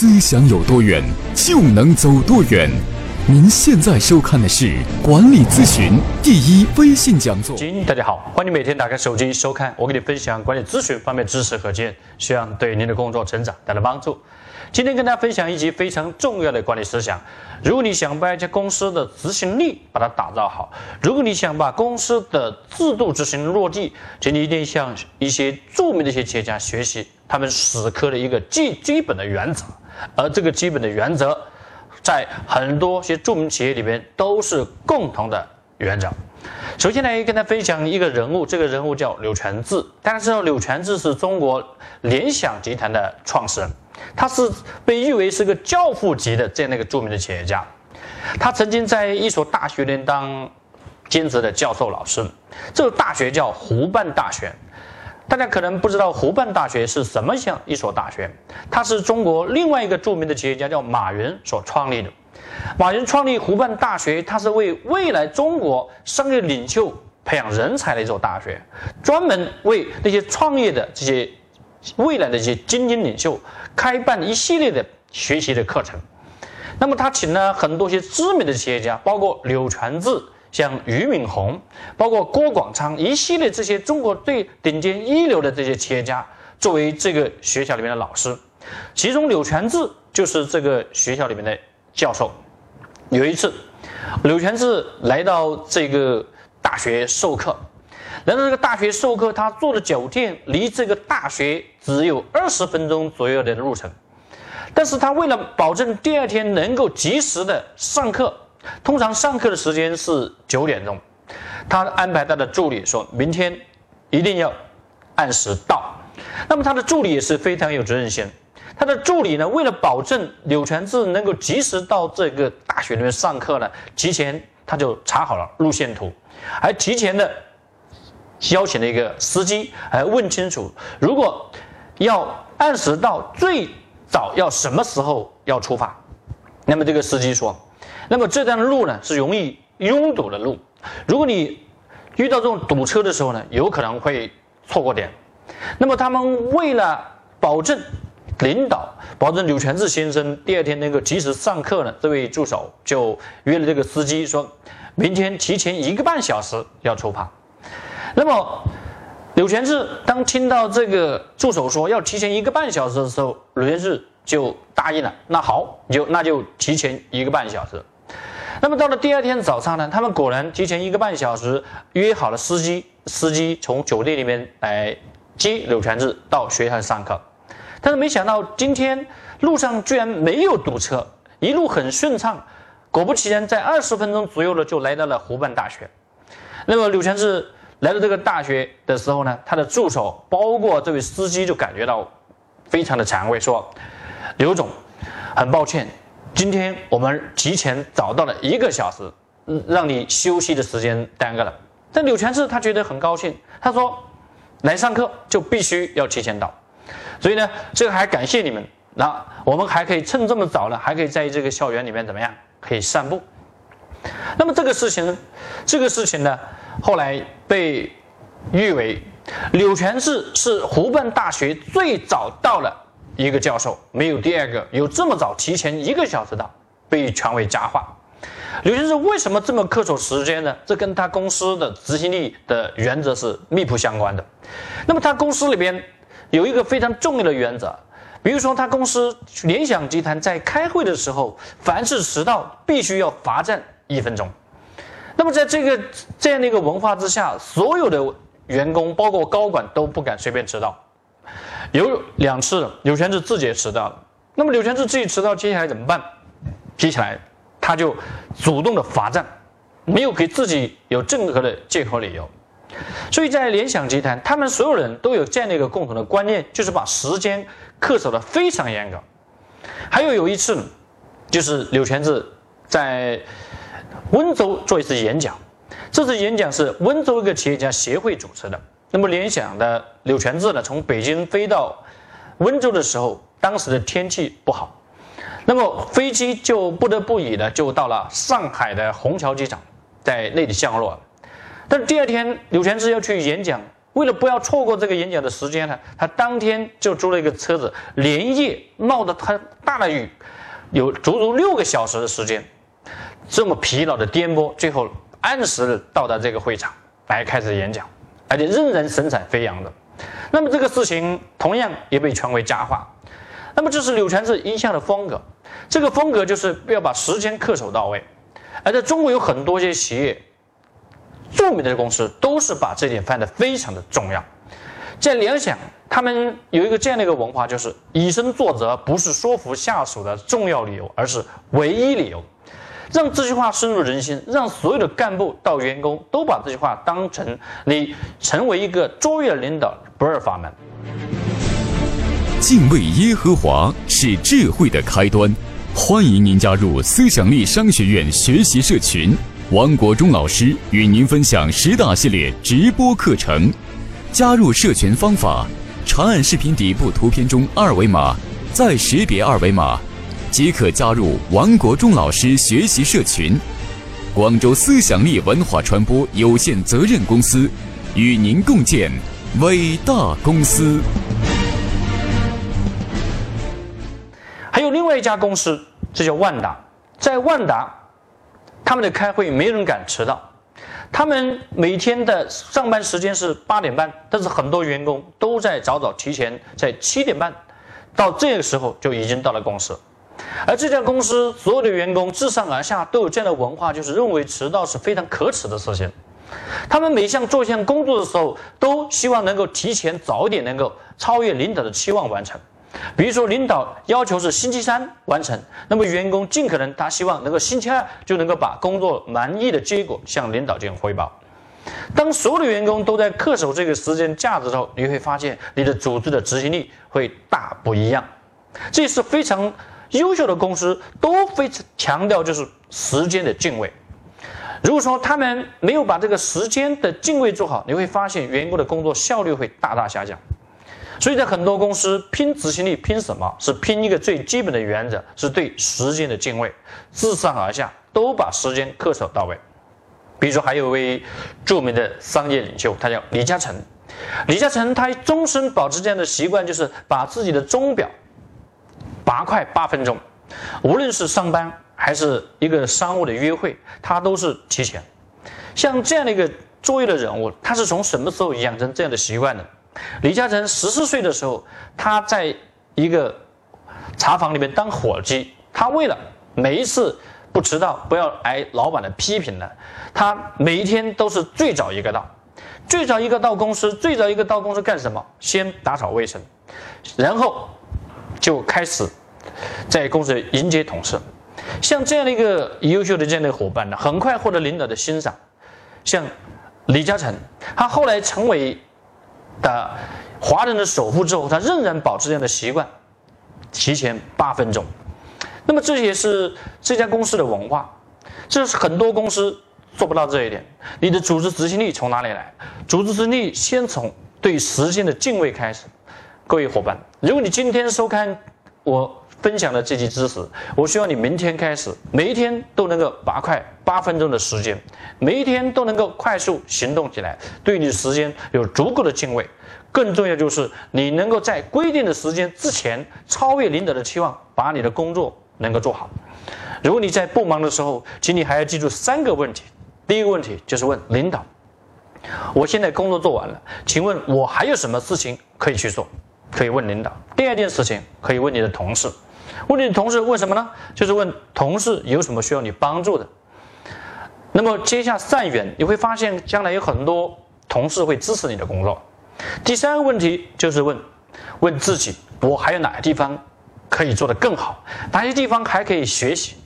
思想有多远，就能走多远。您现在收看的是管理咨询第一微信讲座。大家好，欢迎每天打开手机收看，我给你分享管理咨询方面知识和经验，希望对您的工作成长带来帮助。今天跟大家分享一集非常重要的管理思想。如果你想把一家公司的执行力把它打造好，如果你想把公司的制度执行落地，请你一定向一些著名的一些企业家学习他们死磕的一个最基本的原则。而这个基本的原则，在很多些著名企业里面都是共同的原则。首先来跟大家分享一个人物，这个人物叫柳传志。大家知道柳传志是中国联想集团的创始人。他是被誉为是个教父级的这样的一个著名的企业家，他曾经在一所大学里当兼职的教授老师，这个大学叫湖畔大学。大家可能不知道湖畔大学是什么像一所大学，它是中国另外一个著名的企业家叫马云所创立的。马云创立湖畔大学，他是为未来中国商业领袖培养人才的一所大学，专门为那些创业的这些。未来的一些精英领袖开办一系列的学习的课程，那么他请了很多些知名的企业家，包括柳传志、像俞敏洪，包括郭广昌，一系列这些中国最顶尖一流的这些企业家作为这个学校里面的老师，其中柳传志就是这个学校里面的教授。有一次，柳传志来到这个大学授课。来到这个大学授课，他住的酒店离这个大学只有二十分钟左右的路程，但是他为了保证第二天能够及时的上课，通常上课的时间是九点钟，他安排他的助理说明天一定要按时到。那么他的助理也是非常有责任心，他的助理呢，为了保证柳传志能够及时到这个大学里面上课呢，提前他就查好了路线图，还提前的。邀请了一个司机来问清楚，如果要按时到，最早要什么时候要出发？那么这个司机说，那么这段路呢是容易拥堵的路，如果你遇到这种堵车的时候呢，有可能会错过点。那么他们为了保证领导，保证柳全志先生第二天能够及时上课呢，这位助手就约了这个司机，说明天提前一个半小时要出发。那么，柳全志当听到这个助手说要提前一个半小时的时候，柳全志就答应了。那好，就那就提前一个半小时。那么到了第二天早上呢，他们果然提前一个半小时约好了司机，司机从酒店里面来接柳全志到学校上课。但是没想到今天路上居然没有堵车，一路很顺畅。果不其然，在二十分钟左右呢，就来到了湖畔大学。那么柳全志。来到这个大学的时候呢，他的助手包括这位司机就感觉到非常的惭愧，说：“刘总，很抱歉，今天我们提前早到了一个小时，嗯让你休息的时间耽搁了。”但柳全志他觉得很高兴，他说：“来上课就必须要提前到，所以呢，这个还感谢你们。那我们还可以趁这么早呢，还可以在这个校园里面怎么样？可以散步。那么这个事情，这个事情呢？”后来被誉为柳传志是湖畔大学最早到了一个教授，没有第二个有这么早提前一个小时到，被传为佳话。刘先生为什么这么恪守时间呢？这跟他公司的执行力的原则是密不相关的。那么他公司里边有一个非常重要的原则，比如说他公司联想集团在开会的时候，凡是迟到必须要罚站一分钟。那么，在这个这样的一个文化之下，所有的员工，包括高管，都不敢随便迟到。有两次，柳全志自己也迟到了。那么，柳全志自己迟到，接下来怎么办？接下来，他就主动的罚站，没有给自己有任何的借口理由。所以在联想集团，他们所有人都有这样的一个共同的观念，就是把时间恪守的非常严格。还有有一次，就是柳全志在。温州做一次演讲，这次演讲是温州一个企业家协会主持的。那么联想的柳全志呢，从北京飞到温州的时候，当时的天气不好，那么飞机就不得不已呢就到了上海的虹桥机场，在那里降落。但是第二天柳全志要去演讲，为了不要错过这个演讲的时间呢，他当天就租了一个车子，连夜冒着他大的雨，有足足六个小时的时间，这么疲劳的颠簸，最后按时到达这个会场来开始演讲，而且仍然神采飞扬的。那么这个事情同样也被传为佳话。那么这是柳传志一向的风格，这个风格就是要把时间恪守到位。而在中国有很多些企业，著名的公司都是把这点放得非常的重要。在联想，他们有一个这样的一个文化，就是以身作则不是说服下属的重要理由，而是唯一理由。让这句话深入人心，让所有的干部到员工都把这句话当成你成为一个卓越领导不二法门。敬畏耶和华是智慧的开端。欢迎您加入思想力商学院学习社群，王国忠老师与您分享十大系列直播课程。加入社群方法：长按视频底部图片中二维码，再识别二维码，即可加入王国忠老师学习社群。广州思想力文化传播有限责任公司与您共建伟大公司。还有另外一家公司。这叫万达，在万达，他们的开会没人敢迟到，他们每天的上班时间是八点半，但是很多员工都在早早提前在七点半，到这个时候就已经到了公司，而这家公司所有的员工自上而下都有这样的文化，就是认为迟到是非常可耻的事情，他们每项做一项工作的时候，都希望能够提前早点能够超越领导的期望完成。比如说，领导要求是星期三完成，那么员工尽可能他希望能够星期二就能够把工作满意的结果向领导进行汇报。当所有的员工都在恪守这个时间价值的时候，你会发现你的组织的执行力会大不一样。这是非常优秀的公司都非常强调就是时间的敬畏。如果说他们没有把这个时间的敬畏做好，你会发现员工的工作效率会大大下降。所以在很多公司拼执行力，拼什么是拼一个最基本的原则，是对时间的敬畏，自上而下都把时间恪守到位。比如说，还有位著名的商业领袖，他叫李嘉诚。李嘉诚他终身保持这样的习惯，就是把自己的钟表八块八分钟，无论是上班还是一个商务的约会，他都是提前。像这样的一个卓越的人物，他是从什么时候养成这样的习惯的？李嘉诚十四岁的时候，他在一个茶坊里面当伙计。他为了每一次不迟到，不要挨老板的批评呢，他每一天都是最早一个到，最早一个到公司，最早一个到公司干什么？先打扫卫生，然后就开始在公司迎接同事。像这样的一个优秀的这样的伙伴呢，很快获得领导的欣赏。像李嘉诚，他后来成为。的华人的首富之后，他仍然保持这样的习惯，提前八分钟。那么这也是这家公司的文化，这是很多公司做不到这一点。你的组织执行力从哪里来？组织执行力先从对时间的敬畏开始。各位伙伴，如果你今天收看我。分享的这些知识，我希望你明天开始，每一天都能够八块八分钟的时间，每一天都能够快速行动起来，对你的时间有足够的敬畏。更重要就是你能够在规定的时间之前超越领导的期望，把你的工作能够做好。如果你在不忙的时候，请你还要记住三个问题。第一个问题就是问领导：我现在工作做完了，请问我还有什么事情可以去做？可以问领导。第二件事情可以问你的同事。问你同事问什么呢？就是问同事有什么需要你帮助的。那么接下善缘，你会发现将来有很多同事会支持你的工作。第三个问题就是问，问自己我还有哪些地方可以做得更好，哪些地方还可以学习。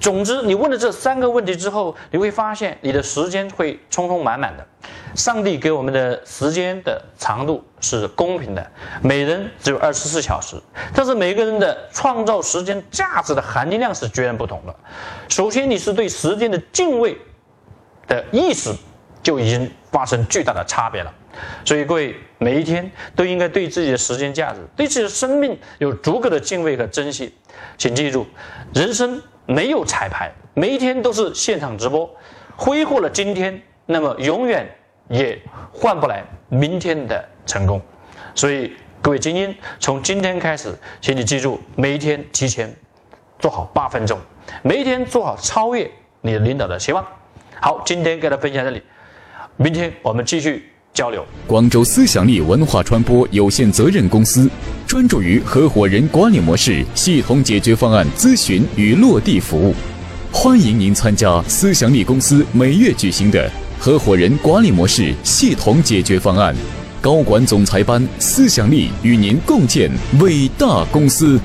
总之，你问了这三个问题之后，你会发现你的时间会充充满满的。上帝给我们的时间的长度是公平的，每人只有二十四小时，但是每个人的创造时间价值的含金量是截然不同的。首先，你是对时间的敬畏的意识就已经发生巨大的差别了。所以，各位每一天都应该对自己的时间价值、对自己的生命有足够的敬畏和珍惜。请记住，人生没有彩排，每一天都是现场直播，挥霍了今天。那么永远也换不来明天的成功。所以，各位精英，从今天开始，请你记住，每一天提前做好八分钟，每一天做好超越你的领导的希望。好，今天跟大家分享这里，明天我们继续交流。广州思想力文化传播有限责任公司专注于合伙人管理模式系统解决方案咨询与落地服务，欢迎您参加思想力公司每月举行的合伙人管理模式系统解决方案高管总裁班，思想力与您共建伟大公司。